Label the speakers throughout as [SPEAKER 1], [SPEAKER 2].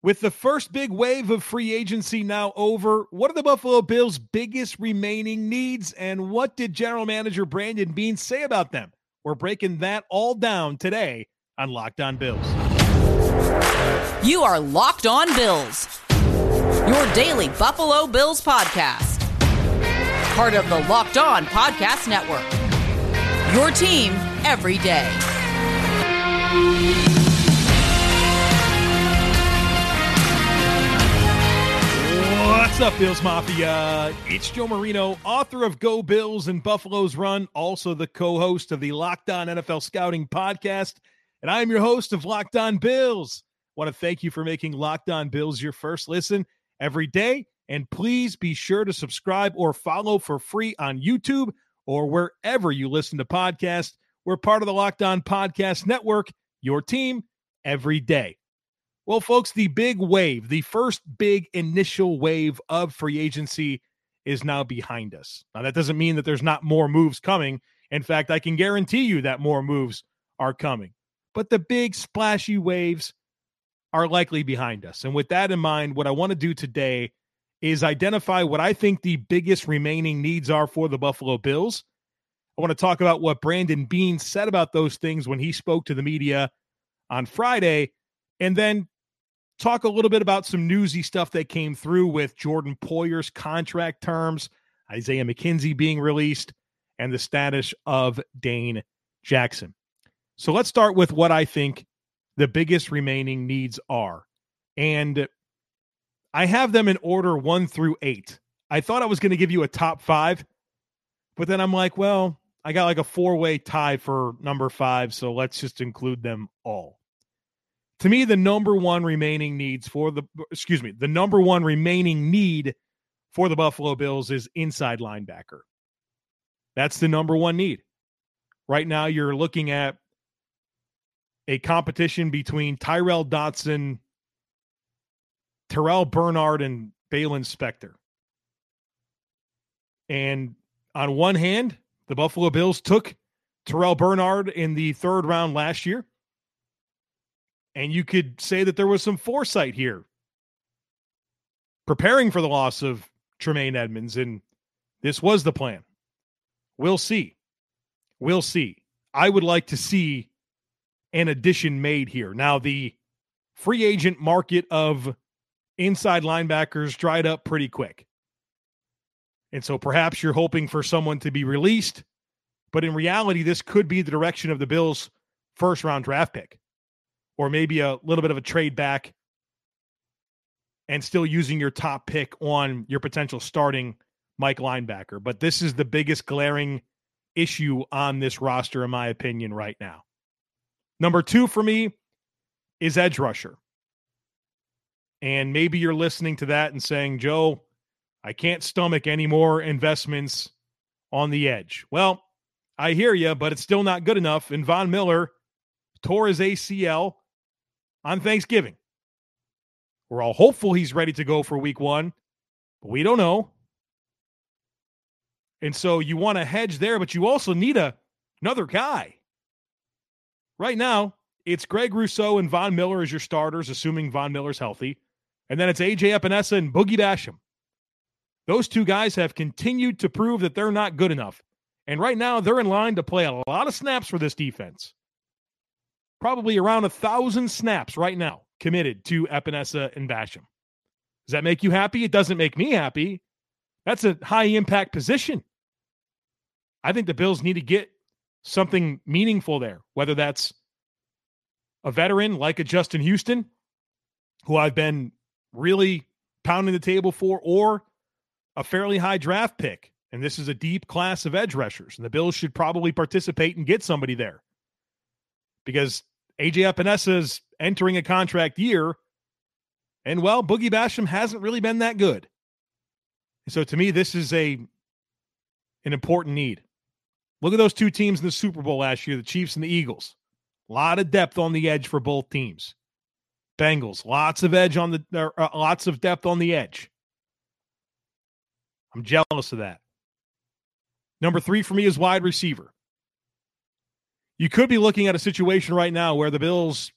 [SPEAKER 1] With the first big wave of free agency now over, what are the Buffalo Bills' biggest remaining needs, and what did general manager Brandon Beane say about them? We're breaking that all down today on Locked On Bills.
[SPEAKER 2] You are Locked On Bills, your daily Buffalo Bills podcast, part of the Locked On Podcast Network. Your team every day.
[SPEAKER 1] What's up, Bills Mafia? It's Joe Marino, author of Go Bills and Buffalo's Run, also the co host of the Locked On NFL Scouting podcast. And I am your host of Locked On Bills. Want to thank you for making Locked On Bills your first listen every day. And please be sure to subscribe or follow for free on YouTube or wherever you listen to podcasts. We're part of the Locked On Podcast Network, your team every day. Well, folks, the big wave, the first big initial wave of free agency is now behind us. Now, that doesn't mean that there's not more moves coming. In fact, I can guarantee you that more moves are coming. But the big splashy waves are likely behind us. And with that in mind, what I want to do today is identify what I think the biggest remaining needs are for the Buffalo Bills. I want to talk about what Brandon Beane said about those things when he spoke to the media on Friday, and then talk a little bit about some newsy stuff that came through with Jordan Poyer's contract terms, Isaiah McKenzie being released, and the status of Dane Jackson. So let's start with what I think the biggest remaining needs are. And I have them in order one through eight. I thought I was going to give you a top five, but then I'm like, well, I got like a four way tie for number five. So let's just include them all to me, the number one remaining needs for the excuse me, the number one remaining need for the Buffalo Bills is inside linebacker. That's the number one need. Right now, you're looking at a competition between Tyrel Dodson, Terrel Bernard, and Baylon Spector. And on one hand, the Buffalo Bills took Terrel Bernard in the third round last year. And you could say that there was some foresight here, preparing for the loss of Tremaine Edmunds. And this was the plan. We'll see. We'll see. I would like to see an addition made here. Now, the free agent market of inside linebackers dried up pretty quick. And so perhaps you're hoping for someone to be released. But in reality, this could be the direction of the Bills' first round draft pick or maybe a little bit of a trade back and still using your top pick on your potential starting Mike linebacker. But this is the biggest glaring issue on this roster, in my opinion, right now. Number two for me is edge rusher. And maybe you're listening to that and saying, Joe, I can't stomach any more investments on the edge. Well, I hear you, but it's still not good enough. And Von Miller tore his ACL on Thanksgiving. We're all hopeful he's ready to go for week one, but we don't know. And so you want to hedge there, but you also need a another guy. Right now, it's Greg Rousseau and Von Miller as your starters, assuming Von Miller's healthy. And then it's AJ Epenesa and Boogie Basham. Those two guys have continued to prove that they're not good enough. And right now, they're in line to play a lot of snaps for this defense probably around a thousand snaps right now committed to Epenesa and Basham. Does that make you happy? It doesn't make me happy. That's a high impact position. I think the Bills need to get something meaningful there, whether that's a veteran like a Justin Houston, who I've been really pounding the table for, or a fairly high draft pick. And this is a deep class of edge rushers. And the Bills should probably participate and get somebody there because AJ Epenesa is entering a contract year. And well, Boogie Basham hasn't really been that good. So to me, this is a an important need. Look at those two teams in the Super Bowl last year, the Chiefs and the Eagles. A lot of depth on the edge for both teams. Bengals, lots of edge on the uh, lots of depth on the edge. I'm jealous of that. Number 3 for me is wide receiver you could be looking at a situation right now where the Bills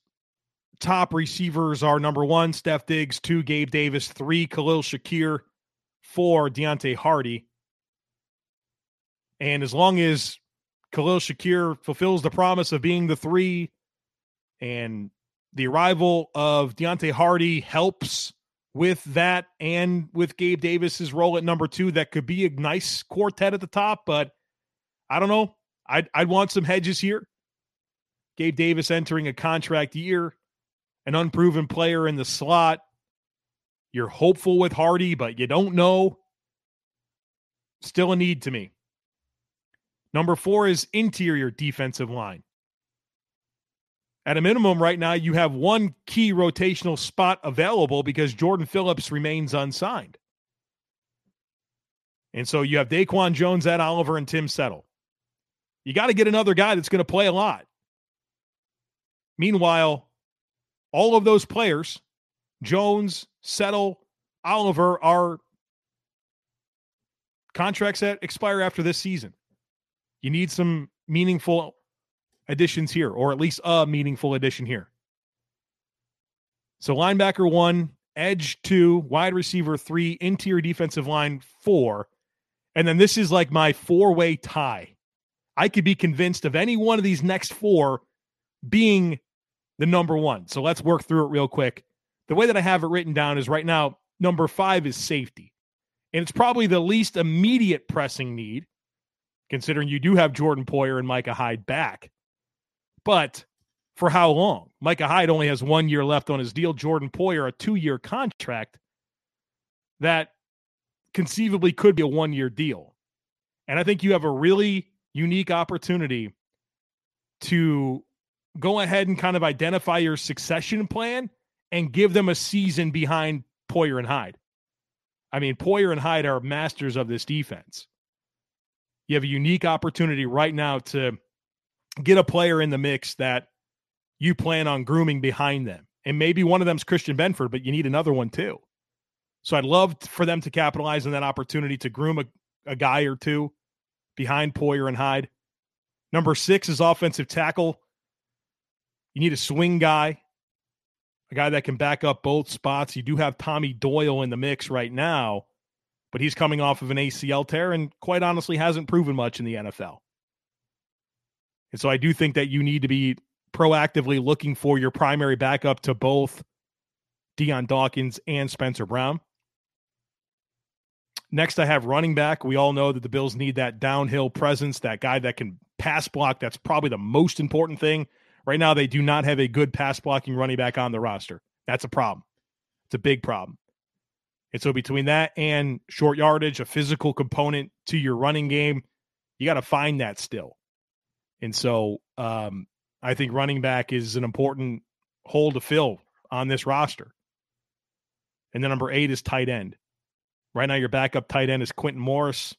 [SPEAKER 1] top receivers are number one, Steph Diggs, two, Gabe Davis, three, Khalil Shakir, four, Deonte Harty. And as long as Khalil Shakir fulfills the promise of being the three, and the arrival of Deonte Harty helps with that and with Gabe Davis's role at number two, that could be a nice quartet at the top, but I don't know. I'd, I'd want some hedges here. Gabe Davis entering a contract year, an unproven player in the slot. You're hopeful with Harty, but you don't know. Still a need to me. Number four is interior defensive line. At a minimum, right now, you have one key rotational spot available because Jordan Phillips remains unsigned. And so you have DaQuan Jones, Ed Oliver, and Tim Settle. You got to get another guy that's going to play a lot. Meanwhile, all of those players, Jones, Settle, Oliver, are contracts that expire after this season. You need some meaningful additions here, or at least a meaningful addition here. So linebacker one, edge two, wide receiver three, interior defensive line four. And then this is like my four way tie. I could be convinced of any one of these next four being the number one. So let's work through it real quick. The way that I have it written down is right now, number five is safety. And it's probably the least immediate pressing need, considering you do have Jordan Poyer and Micah Hyde back. But for how long? Micah Hyde only has one year left on his deal. Jordan Poyer, a two year contract that conceivably could be a one year deal. And I think you have a really unique opportunity to go ahead and kind of identify your succession plan and give them a season behind Poyer and Hyde. I mean, Poyer and Hyde are masters of this defense. You have a unique opportunity right now to get a player in the mix that you plan on grooming behind them. And maybe one of them's Christian Benford, but you need another one too. So I'd love for them to capitalize on that opportunity to groom a, a guy or two behind Poyer and Hyde. Number six is offensive tackle. You need a swing guy, a guy that can back up both spots. You do have Tommy Doyle in the mix right now, but he's coming off of an ACL tear and quite honestly hasn't proven much in the NFL. And so I do think that you need to be proactively looking for your primary backup to both Dion Dawkins and Spencer Brown. Next, I have running back. We all know that the Bills need that downhill presence, that guy that can pass block. That's probably the most important thing. Right now, they do not have a good pass blocking running back on the roster. That's a problem. It's a big problem. And so, between that and short yardage, a physical component to your running game, you got to find that still. And so um, I think running back is an important hole to fill on this roster. And then number eight is tight end. Right now, your backup tight end is Quintin Morris.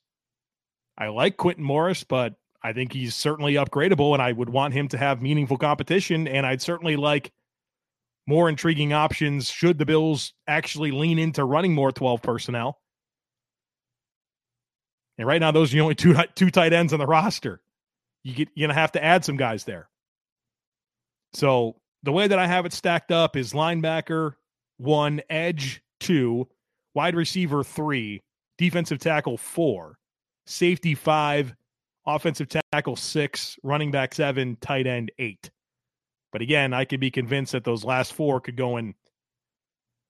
[SPEAKER 1] I like Quintin Morris, but I think he's certainly upgradable, and I would want him to have meaningful competition. And I'd certainly like more intriguing options should the Bills actually lean into running more 12 personnel. And right now, those are the only two two tight ends on the roster you get you're gonna have to add some guys there. So the way that I have it stacked up is linebacker one, edge two, wide receiver three, defensive tackle four, safety five, offensive tackle six, running back seven, tight end eight. But again, I could be convinced that those last four could go in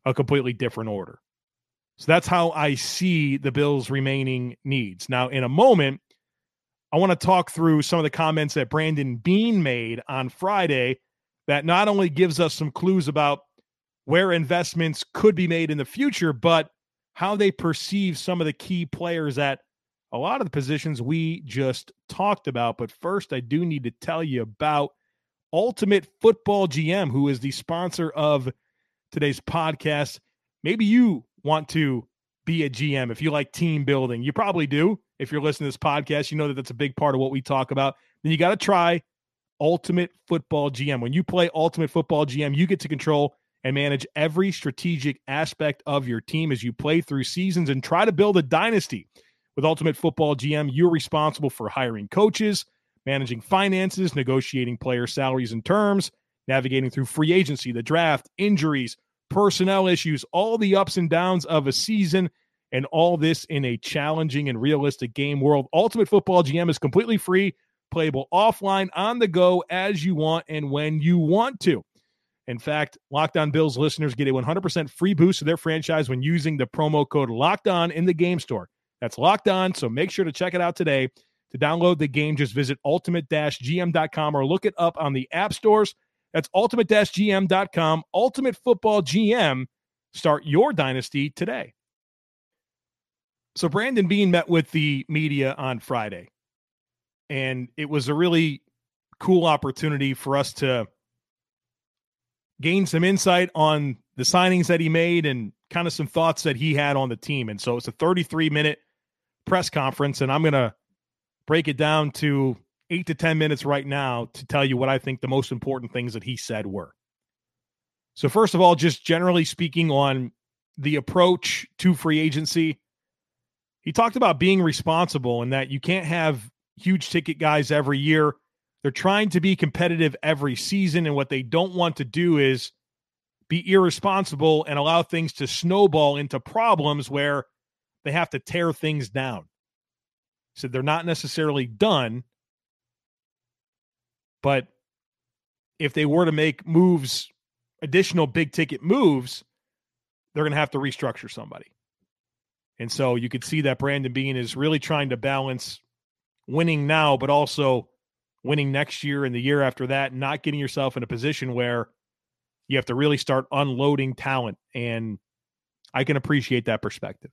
[SPEAKER 1] a completely different order. So that's how I see the Bills' remaining needs. Now, in a moment, I want to talk through some of the comments that Brandon Beane made on Friday that not only gives us some clues about where investments could be made in the future, but how they perceive some of the key players at a lot of the positions we just talked about. But first, I do need to tell you about Ultimate Football GM, who is the sponsor of today's podcast. Maybe you want to be a GM if you like team building. You probably do if you're listening to this podcast, you know that that's a big part of what we talk about. Then you got to try Ultimate Football GM. When you play Ultimate Football GM, you get to control and manage every strategic aspect of your team as you play through seasons and try to build a dynasty. With Ultimate Football GM, you're responsible for hiring coaches, managing finances, negotiating player salaries and terms, navigating through free agency, the draft, injuries, personnel issues, all the ups and downs of a season, and all this in a challenging and realistic game world. Ultimate Football GM is completely free, playable offline, on the go, as you want, and when you want to. In fact, Locked On Bills listeners get a 100% free boost to their franchise when using the promo code Locked On in the game store. That's Locked On, so make sure to check it out today. To download the game, just visit ultimate-gm.com or look it up on the app stores. That's ultimate-gm.com. Ultimate Football GM. Start your dynasty today. So Brandon Beane met with the media on Friday, and it was a really cool opportunity for us to gain some insight on the signings that he made and kind of some thoughts that he had on the team. And so it's a 33 minute press conference, and I'm going to break it down to eight to 10 minutes right now to tell you what I think the most important things that he said were. So, first of all, just generally speaking on the approach to free agency, he talked about being responsible and that you can't have huge ticket guys every year. They're trying to be competitive every season. And what they don't want to do is be irresponsible and allow things to snowball into problems where they have to tear things down. So they're not necessarily done, but if they were to make moves, additional big ticket moves, they're going to have to restructure somebody. And so you could see that Brandon Beane is really trying to balance winning now, but also winning next year and the year after that, not getting yourself in a position where you have to really start unloading talent. And I can appreciate that perspective.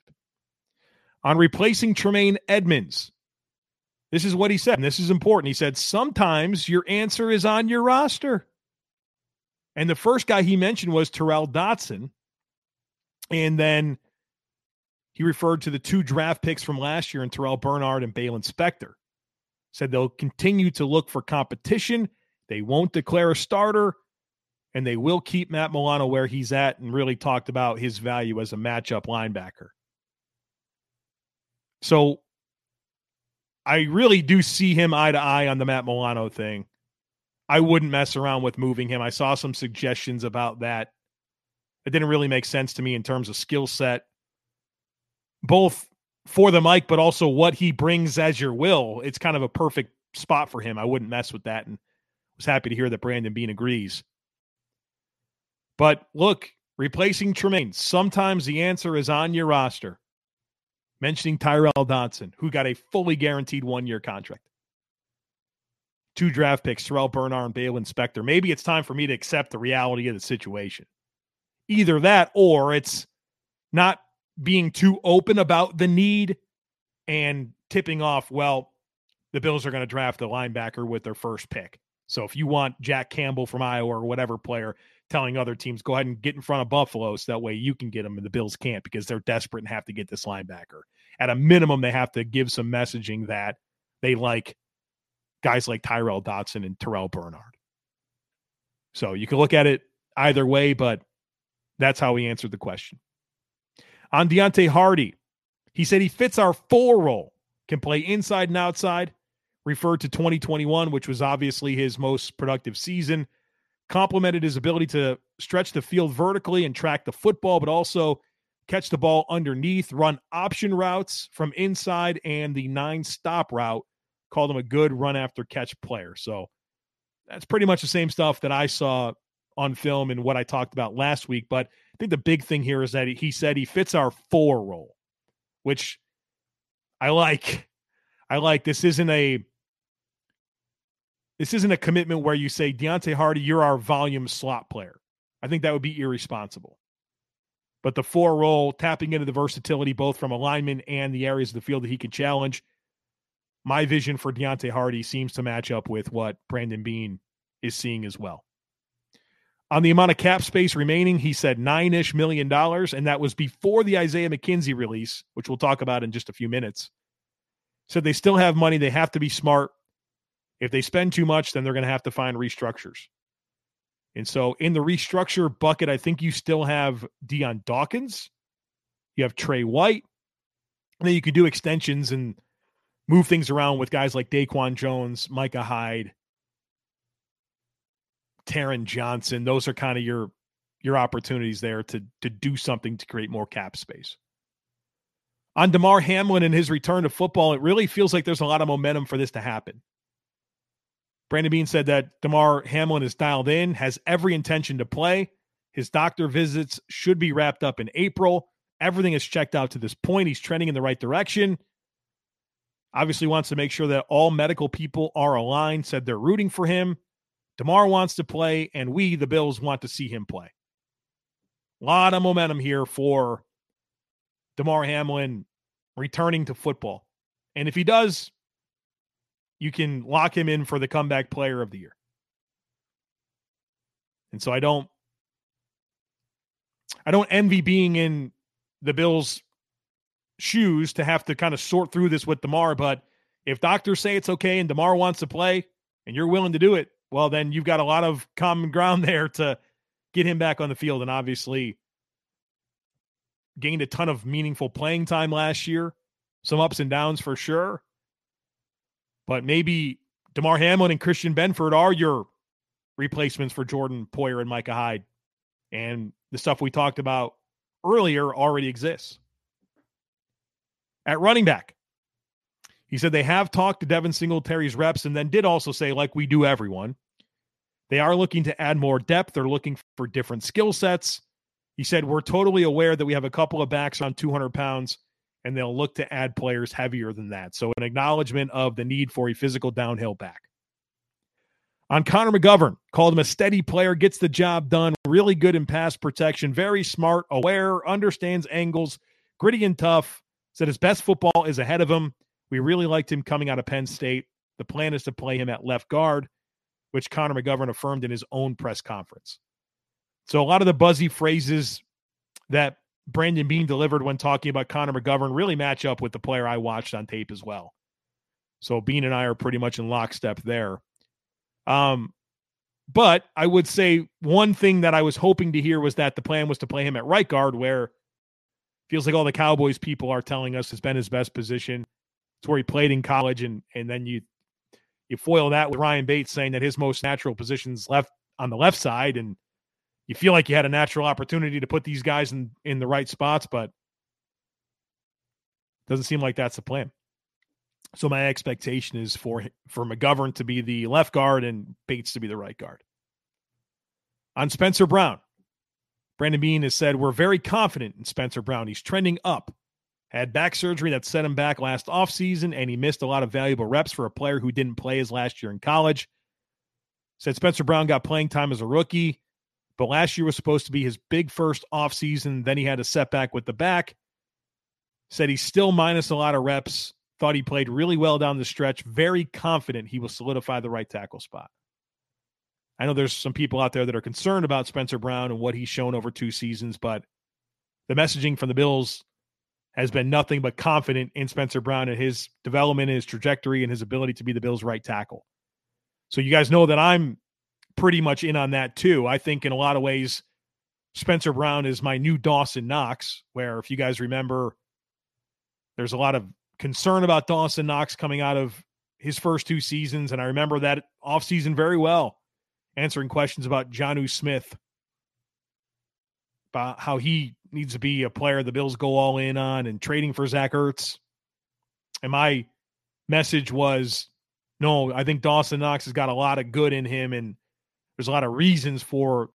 [SPEAKER 1] On replacing Tremaine Edmunds. this is what he said, and this is important. He said, Sometimes your answer is on your roster. And the first guy he mentioned was Tyrel Dodson. And then he referred to the two draft picks from last year in Terrel Bernard and Baylon Spector. Said they'll continue to look for competition. They won't declare a starter, and they will keep Matt Milano where he's at and really talked about his value as a matchup linebacker. So I really do see him eye to eye on the Matt Milano thing. I wouldn't mess around with moving him. I saw some suggestions about that. It didn't really make sense to me in terms of skill set, both for the Mike, but also what he brings as your will. It's kind of a perfect spot for him. I wouldn't mess with that and was happy to hear that Brandon Beane agrees. But look, replacing Tremaine, sometimes the answer is on your roster mentioning Tyrel Dodson, who got a fully guaranteed one year contract. Two draft picks, Terrel Bernard and Baylon Spector. Maybe it's time for me to accept the reality of the situation. Either that or it's not being too open about the need and tipping off, well, the Bills are going to draft a linebacker with their first pick. So if you want Jack Campbell from Iowa or whatever player, telling other teams go ahead and get in front of Buffalo so that way you can get them and the Bills can't because they're desperate and have to get this linebacker. At a minimum, they have to give some messaging that they like guys like Tyrel Dodson and Terrel Bernard. So you can look at it either way, but that's how he answered the question. On Deonte Harty, he said he fits our full role, can play inside and outside, referred to 2021, which was obviously his most productive season complemented his ability to stretch the field vertically and track the football, but also catch the ball underneath, run option routes from inside, and the nine stop route. Called him a good run after catch player. So that's pretty much the same stuff that I saw on film and what I talked about last week. But I think the big thing here is that he said he fits our four role, which I like. I like this isn't a this isn't a commitment where you say, Deonte Harty, you're our volume slot player. I think that would be irresponsible. But the four role, tapping into the versatility both from alignment and the areas of the field that he can challenge, my vision for Deonte Harty seems to match up with what Brandon Beane is seeing as well. On the amount of cap space remaining, he said nine ish million dollars, and that was before the Isaiah McKenzie release, which we'll talk about in just a few minutes. Said they still have money. They have to be smart. If they spend too much, then they're going to have to find restructures. And so in the restructure bucket, I think you still have Dion Dawkins, you have Trey White, and then you can do extensions and move things around with guys like DaQuan Jones, Micah Hyde, Taron Johnson. Those are kind of your your opportunities there to to do something to create more cap space. On Damar Hamlin and his return to football, it really feels like there's a lot of momentum for this to happen. Brandon Beane said that Damar Hamlin is dialed in, has every intention to play. His doctor visits should be wrapped up in April. Everything is checked out to this point. He's trending in the right direction. Obviously, wants to make sure that all medical people are aligned, said they're rooting for him. Damar wants to play, and we, the Bills, want to see him play. A lot of momentum here for Damar Hamlin returning to football. And if he does, you can lock him in for the comeback player of the year. And so I don't I don't envy being in the Bills shoes to have to kind of sort through this with Damar, but if doctors say it's okay and Damar wants to play and you're willing to do it, well then you've got a lot of common ground there to get him back on the field and obviously gained a ton of meaningful playing time last year. Some ups and downs for sure. But maybe Damar Hamlin and Christian Benford are your replacements for Jordan Poyer and Micah Hyde. And the stuff we talked about earlier already exists. At running back, he said they have talked to Devin Singletary's reps and then did also say, like we do everyone, they are looking to add more depth. They're looking for different skill sets. He said, We're totally aware that we have a couple of backs on 200 pounds, and they'll look to add players heavier than that. So, an acknowledgement of the need for a physical downhill back. On Connor McGovern, called him a steady player, gets the job done, really good in pass protection, very smart, aware, understands angles, gritty and tough. Said his best football is ahead of him. We really liked him coming out of Penn State. The plan is to play him at left guard, which Connor McGovern affirmed in his own press conference. So a lot of the buzzy phrases that Brandon Beane delivered when talking about Connor McGovern really match up with the player I watched on tape as well. So Beane and I are pretty much in lockstep there. Um, but I would say one thing that I was hoping to hear was that the plan was to play him at right guard, where feels like all the Cowboys people are telling us has been his best position. It's where he played in college, and and then you you foil that with Ryan Bates saying that his most natural position's left on the left side, and you feel like you had a natural opportunity to put these guys in in the right spots, but doesn't seem like that's the plan. So my expectation is for for McGovern to be the left guard and Bates to be the right guard. On Spencer Brown, Brandon Beane has said we're very confident in Spencer Brown. He's trending up. Had back surgery that set him back last offseason, and he missed a lot of valuable reps for a player who didn't play his last year in college. Said Spencer Brown got playing time as a rookie. But last year was supposed to be his big first offseason. Then he had a setback with the back. Said he's still minus a lot of reps. Thought he played really well down the stretch. Very confident he will solidify the right tackle spot. I know there's some people out there that are concerned about Spencer Brown and what he's shown over two seasons, but the messaging from the Bills has been nothing but confident in Spencer Brown and his development, and his trajectory, and his ability to be the Bills' right tackle. So you guys know that I'm pretty much in on that too. I think in a lot of ways, Spencer Brown is my new Dawson Knox, where if you guys remember, there's a lot of concern about Dawson Knox coming out of his first two seasons. And I remember that offseason very well, answering questions about Jonnu Smith, about how he needs to be a player the Bills go all in on and trading for Zach Ertz. And my message was no, I think Dawson Knox has got a lot of good in him and there's a lot of reasons for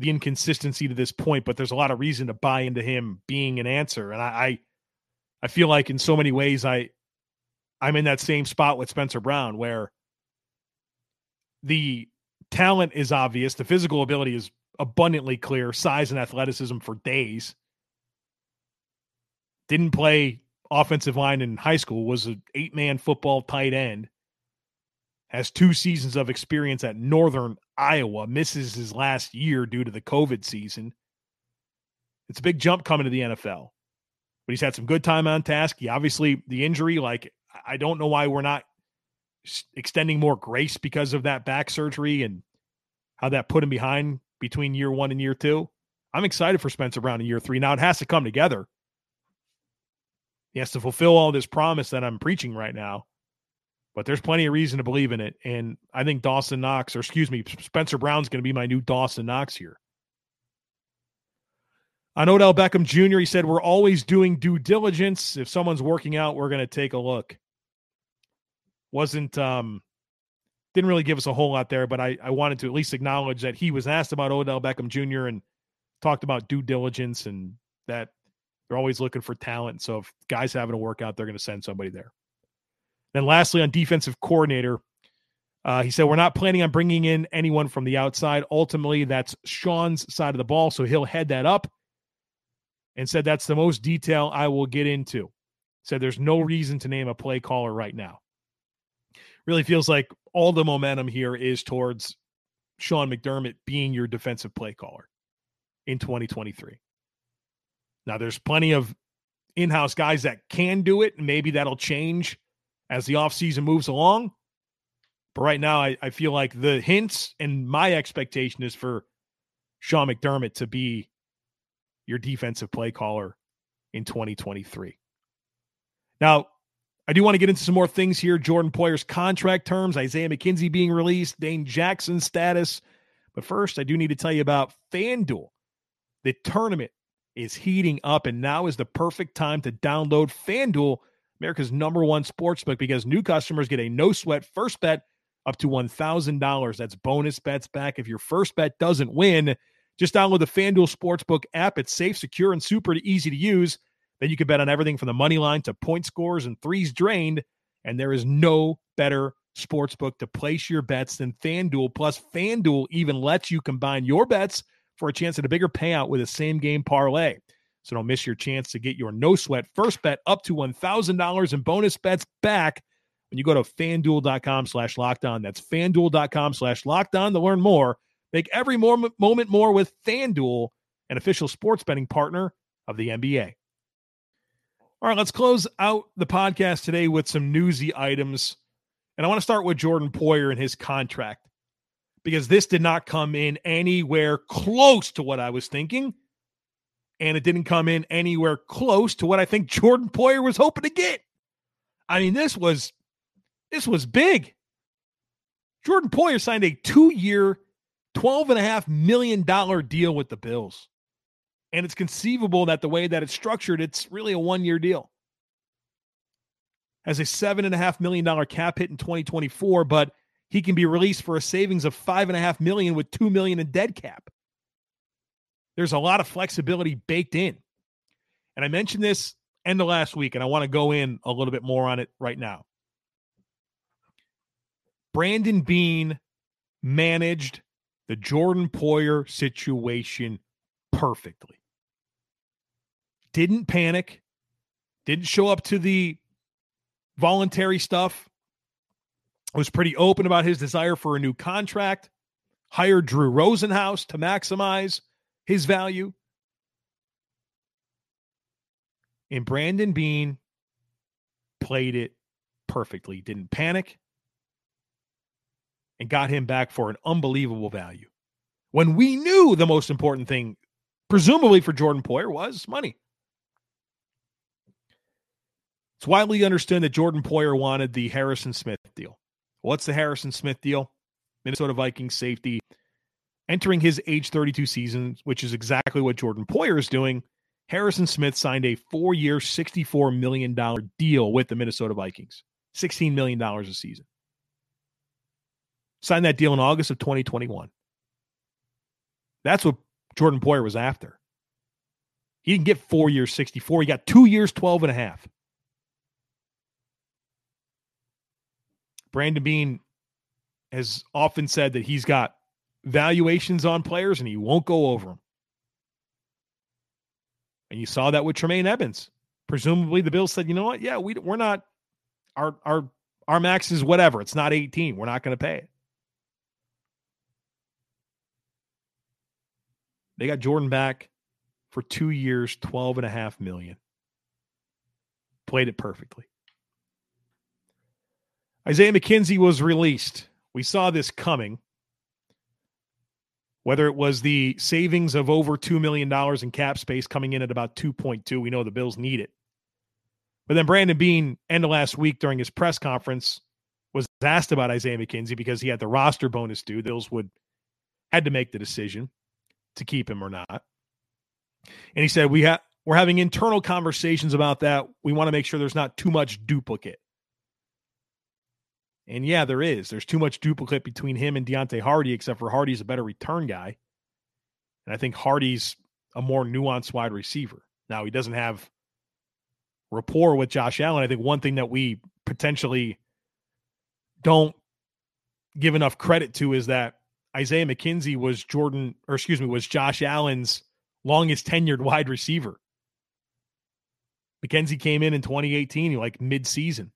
[SPEAKER 1] the inconsistency to this point, but there's a lot of reason to buy into him being an answer. And I, I, I feel like in so many ways, I, I'm in that same spot with Spencer Brown where the talent is obvious, the physical ability is abundantly clear, size and athleticism for days. Didn't play offensive line in high school, was an eight man football tight end has two seasons of experience at Northern Iowa, misses his last year due to the COVID season. It's a big jump coming to the NFL, but he's had some good time on task. He obviously, the injury, like, I don't know why we're not extending more grace because of that back surgery and how that put him behind between year one and year two. I'm excited for Spencer Brown in year three. Now it has to come together. He has to fulfill all this promise that I'm preaching right now. But there's plenty of reason to believe in it. And I think Dawson Knox, or excuse me, Spencer Brown's going to be my new Dawson Knox here. On Odell Beckham Jr., he said, We're always doing due diligence. If someone's working out, we're going to take a look. Wasn't, um, didn't really give us a whole lot there, but I, I wanted to at least acknowledge that he was asked about Odell Beckham Jr. and talked about due diligence and that they're always looking for talent. So if guys having a workout, they're going to send somebody there. Then lastly, on defensive coordinator, uh, he said, We're not planning on bringing in anyone from the outside. Ultimately, that's Sean's side of the ball. So he'll head that up and said, That's the most detail I will get into. Said, There's no reason to name a play caller right now. Really feels like all the momentum here is towards Sean McDermott being your defensive play caller in 2023. Now, there's plenty of in house guys that can do it. Maybe that'll change as the offseason moves along. But right now, I, I feel like the hints and my expectation is for Sean McDermott to be your defensive play caller in 2023. Now, I do want to get into some more things here. Jordan Poyer's contract terms, Isaiah McKenzie being released, Dane Jackson's status. But first, I do need to tell you about FanDuel. The tournament is heating up, and now is the perfect time to download FanDuel, America's number one sportsbook, because new customers get a no sweat first bet up to $1,000. That's bonus bets back if your first bet doesn't win. Just download the FanDuel Sportsbook app. It's safe, secure, and super easy to use. Then you can bet on everything from the money line to point scores and threes drained. And there is no better sportsbook to place your bets than FanDuel. Plus, FanDuel even lets you combine your bets for a chance at a bigger payout with a same game parlay. So don't miss your chance to get your no sweat first bet up to $1,000 in bonus bets back when you go to fanduel.com slash lockdown. That's fanduel.com slash lockdown to learn more. Make every more, moment more with FanDuel, an official sports betting partner of the NBA. All right, let's close out the podcast today with some newsy items. And I want to start with Jordan Poyer and his contract because this did not come in anywhere close to what I was thinking. And it didn't come in anywhere close to what I think Jordan Poyer was hoping to get. I mean, this was this was big. Jordan Poyer signed a two-year, $12.5 million deal with the Bills. And it's conceivable that the way that it's structured, it's really a one year deal. Has a $7.5 million cap hit in 2024, but he can be released for a savings of 5.5 million with 2 million in dead cap. There's a lot of flexibility baked in. And I mentioned this end of last week, and I want to go in a little bit more on it right now. Brandon Beane managed the Jordan Poyer situation perfectly didn't panic, didn't show up to the voluntary stuff, was pretty open about his desire for a new contract, hired Drew Rosenhaus to maximize his value. And Brandon Beane played it perfectly, didn't panic, and got him back for an unbelievable value. When we knew the most important thing, presumably for Jordan Poyer, was money. It's widely understood that Jordan Poyer wanted the Harrison Smith deal. What's the Harrison Smith deal? Minnesota Vikings safety entering his age 32 season, which is exactly what Jordan Poyer is doing. Harrison Smith signed a four year, $64 million deal with the Minnesota Vikings, $16 million a season. Signed that deal in August of 2021. That's what Jordan Poyer was after. He didn't get four years, 64. He got two years, 12 and a half. Brandon Beane has often said that he's got valuations on players and he won't go over them. And you saw that with Tremaine Edmunds. Presumably, the Bills said, "You know what? Yeah, we we're not our our our max is whatever. It's not 18. We're not going to pay it." They got Jordan back for 2 years, 12 and a half million. Played it perfectly. Isaiah McKenzie was released. We saw this coming. Whether it was the savings of over $2 million in cap space coming in at about 2.2, we know the Bills need it. But then Brandon Beane, end of last week during his press conference, was asked about Isaiah McKenzie because he had the roster bonus due. The Bills would had to make the decision to keep him or not. And he said, We have we're having internal conversations about that. We want to make sure there's not too much duplicate. And yeah, there is. There's too much duplicate between him and Deonte Harty, except for Harty's a better return guy. And I think Harty's a more nuanced wide receiver. Now, he doesn't have rapport with Josh Allen. I think one thing that we potentially don't give enough credit to is that Isaiah McKenzie was Jordan, or excuse me, was Josh Allen's longest tenured wide receiver. McKenzie came in in 2018, like mid season.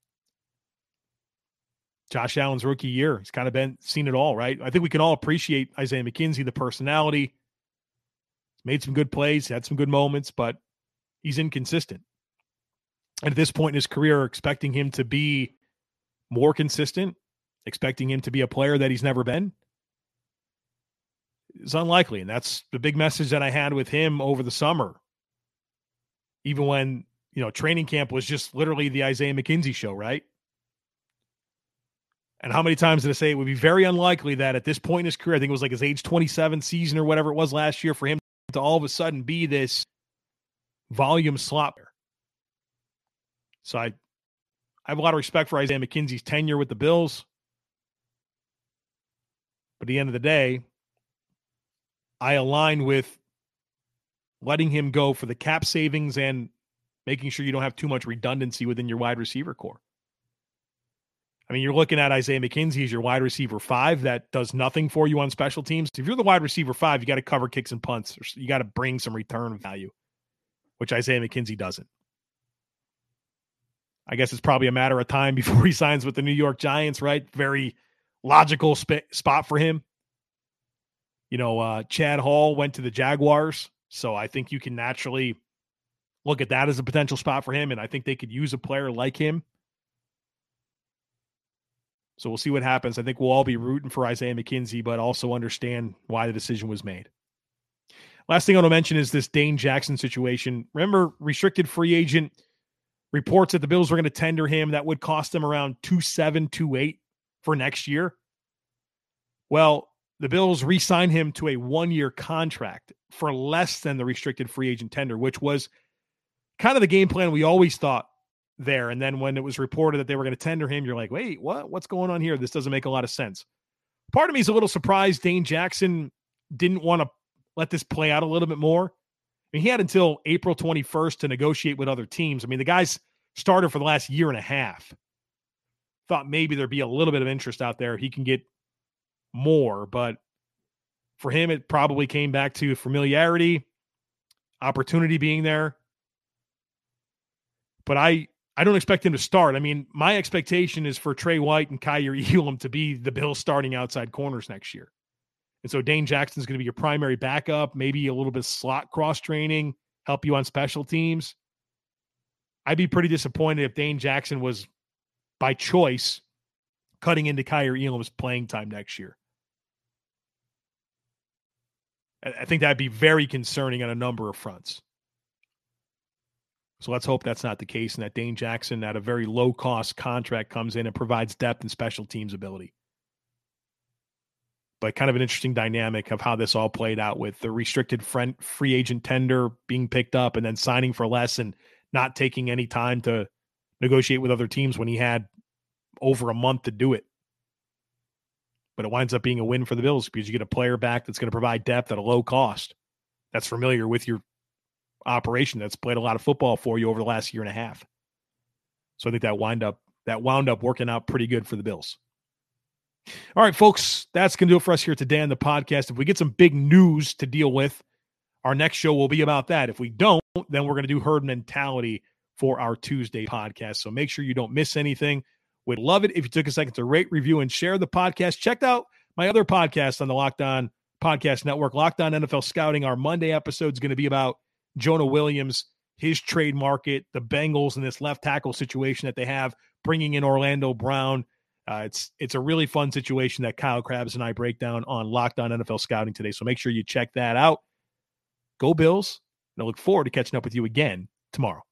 [SPEAKER 1] Josh Allen's rookie year. He's kind of been seen it all, right? I think we can all appreciate Isaiah McKenzie, the personality. He's made some good plays, had some good moments, but he's inconsistent. And at this point in his career, expecting him to be more consistent, expecting him to be a player that he's never been, is unlikely. And that's the big message that I had with him over the summer. Even when, you know, training camp was just literally the Isaiah McKenzie show, right? And how many times did I say it would be very unlikely that at this point in his career, I think it was like his age 27 season or whatever it was last year, for him to all of a sudden be this volume slopper. So I, I have a lot of respect for Isaiah McKenzie's tenure with the Bills. But at the end of the day, I align with letting him go for the cap savings and making sure you don't have too much redundancy within your wide receiver corps. I mean, you're looking at Isaiah McKenzie as your wide receiver five that does nothing for you on special teams. If you're the wide receiver five, you got to cover kicks and punts. You got to bring some return value, which Isaiah McKenzie doesn't. I guess it's probably a matter of time before he signs with the New York Giants, right? Very logical sp- spot for him. You know, uh, Chad Hall went to the Jaguars, so I think you can naturally look at that as a potential spot for him. And I think they could use a player like him so we'll see what happens. I think we'll all be rooting for Isaiah McKenzie, but also understand why the decision was made. Last thing I want to mention is this Dane Jackson situation. Remember, restricted free agent reports that the Bills were going to tender him. That would cost them around two seven, two eight for next year. Well, the Bills re-signed him to a one-year contract for less than the restricted free agent tender, which was kind of the game plan we always thought there. And then when it was reported that they were going to tender him, you're like, wait, what? What's going on here? This doesn't make a lot of sense. Part of me is a little surprised Dane Jackson didn't want to let this play out a little bit more. I mean, he had until April 21st to negotiate with other teams. I mean, the guy's started for the last year and a half. Thought maybe there'd be a little bit of interest out there. He can get more, but for him, it probably came back to familiarity, opportunity being there. But I I don't expect him to start. I mean, my expectation is for Trey White and Kaiir Elam to be the Bills starting outside corners next year. And so Dane Jackson's going to be your primary backup, maybe a little bit slot cross training, help you on special teams. I'd be pretty disappointed if Dane Jackson was by choice cutting into Kaiir Elam's playing time next year. I think that'd be very concerning on a number of fronts. So let's hope that's not the case and that Dane Jackson, at a very low cost contract, comes in and provides depth and special teams ability. But kind of an interesting dynamic of how this all played out with the restricted free agent tender being picked up and then signing for less and not taking any time to negotiate with other teams when he had over a month to do it. But it winds up being a win for the Bills because you get a player back that's going to provide depth at a low cost. That's familiar with your operation that's played a lot of football for you over the last year and a half. So I think that wind up that wound up working out pretty good for the Bills. All right, folks, that's going to do it for us here today on the podcast. If we get some big news to deal with, our next show will be about that. If we don't, then we're going to do herd mentality for our Tuesday podcast. So make sure you don't miss anything. We'd love it if you took a second to rate, review, and share the podcast. Check out my other podcast on the Locked On Podcast Network, Locked On NFL Scouting. Our Monday episode is going to be about Jonah Williams, his trade market, the Bengals, and this left tackle situation that they have, bringing in Orlando Brown. Uh, it's it's a really fun situation that Kyle Crabbs and I break down on Locked On NFL Scouting today. So make sure you check that out. Go Bills. And I look forward to catching up with you again tomorrow.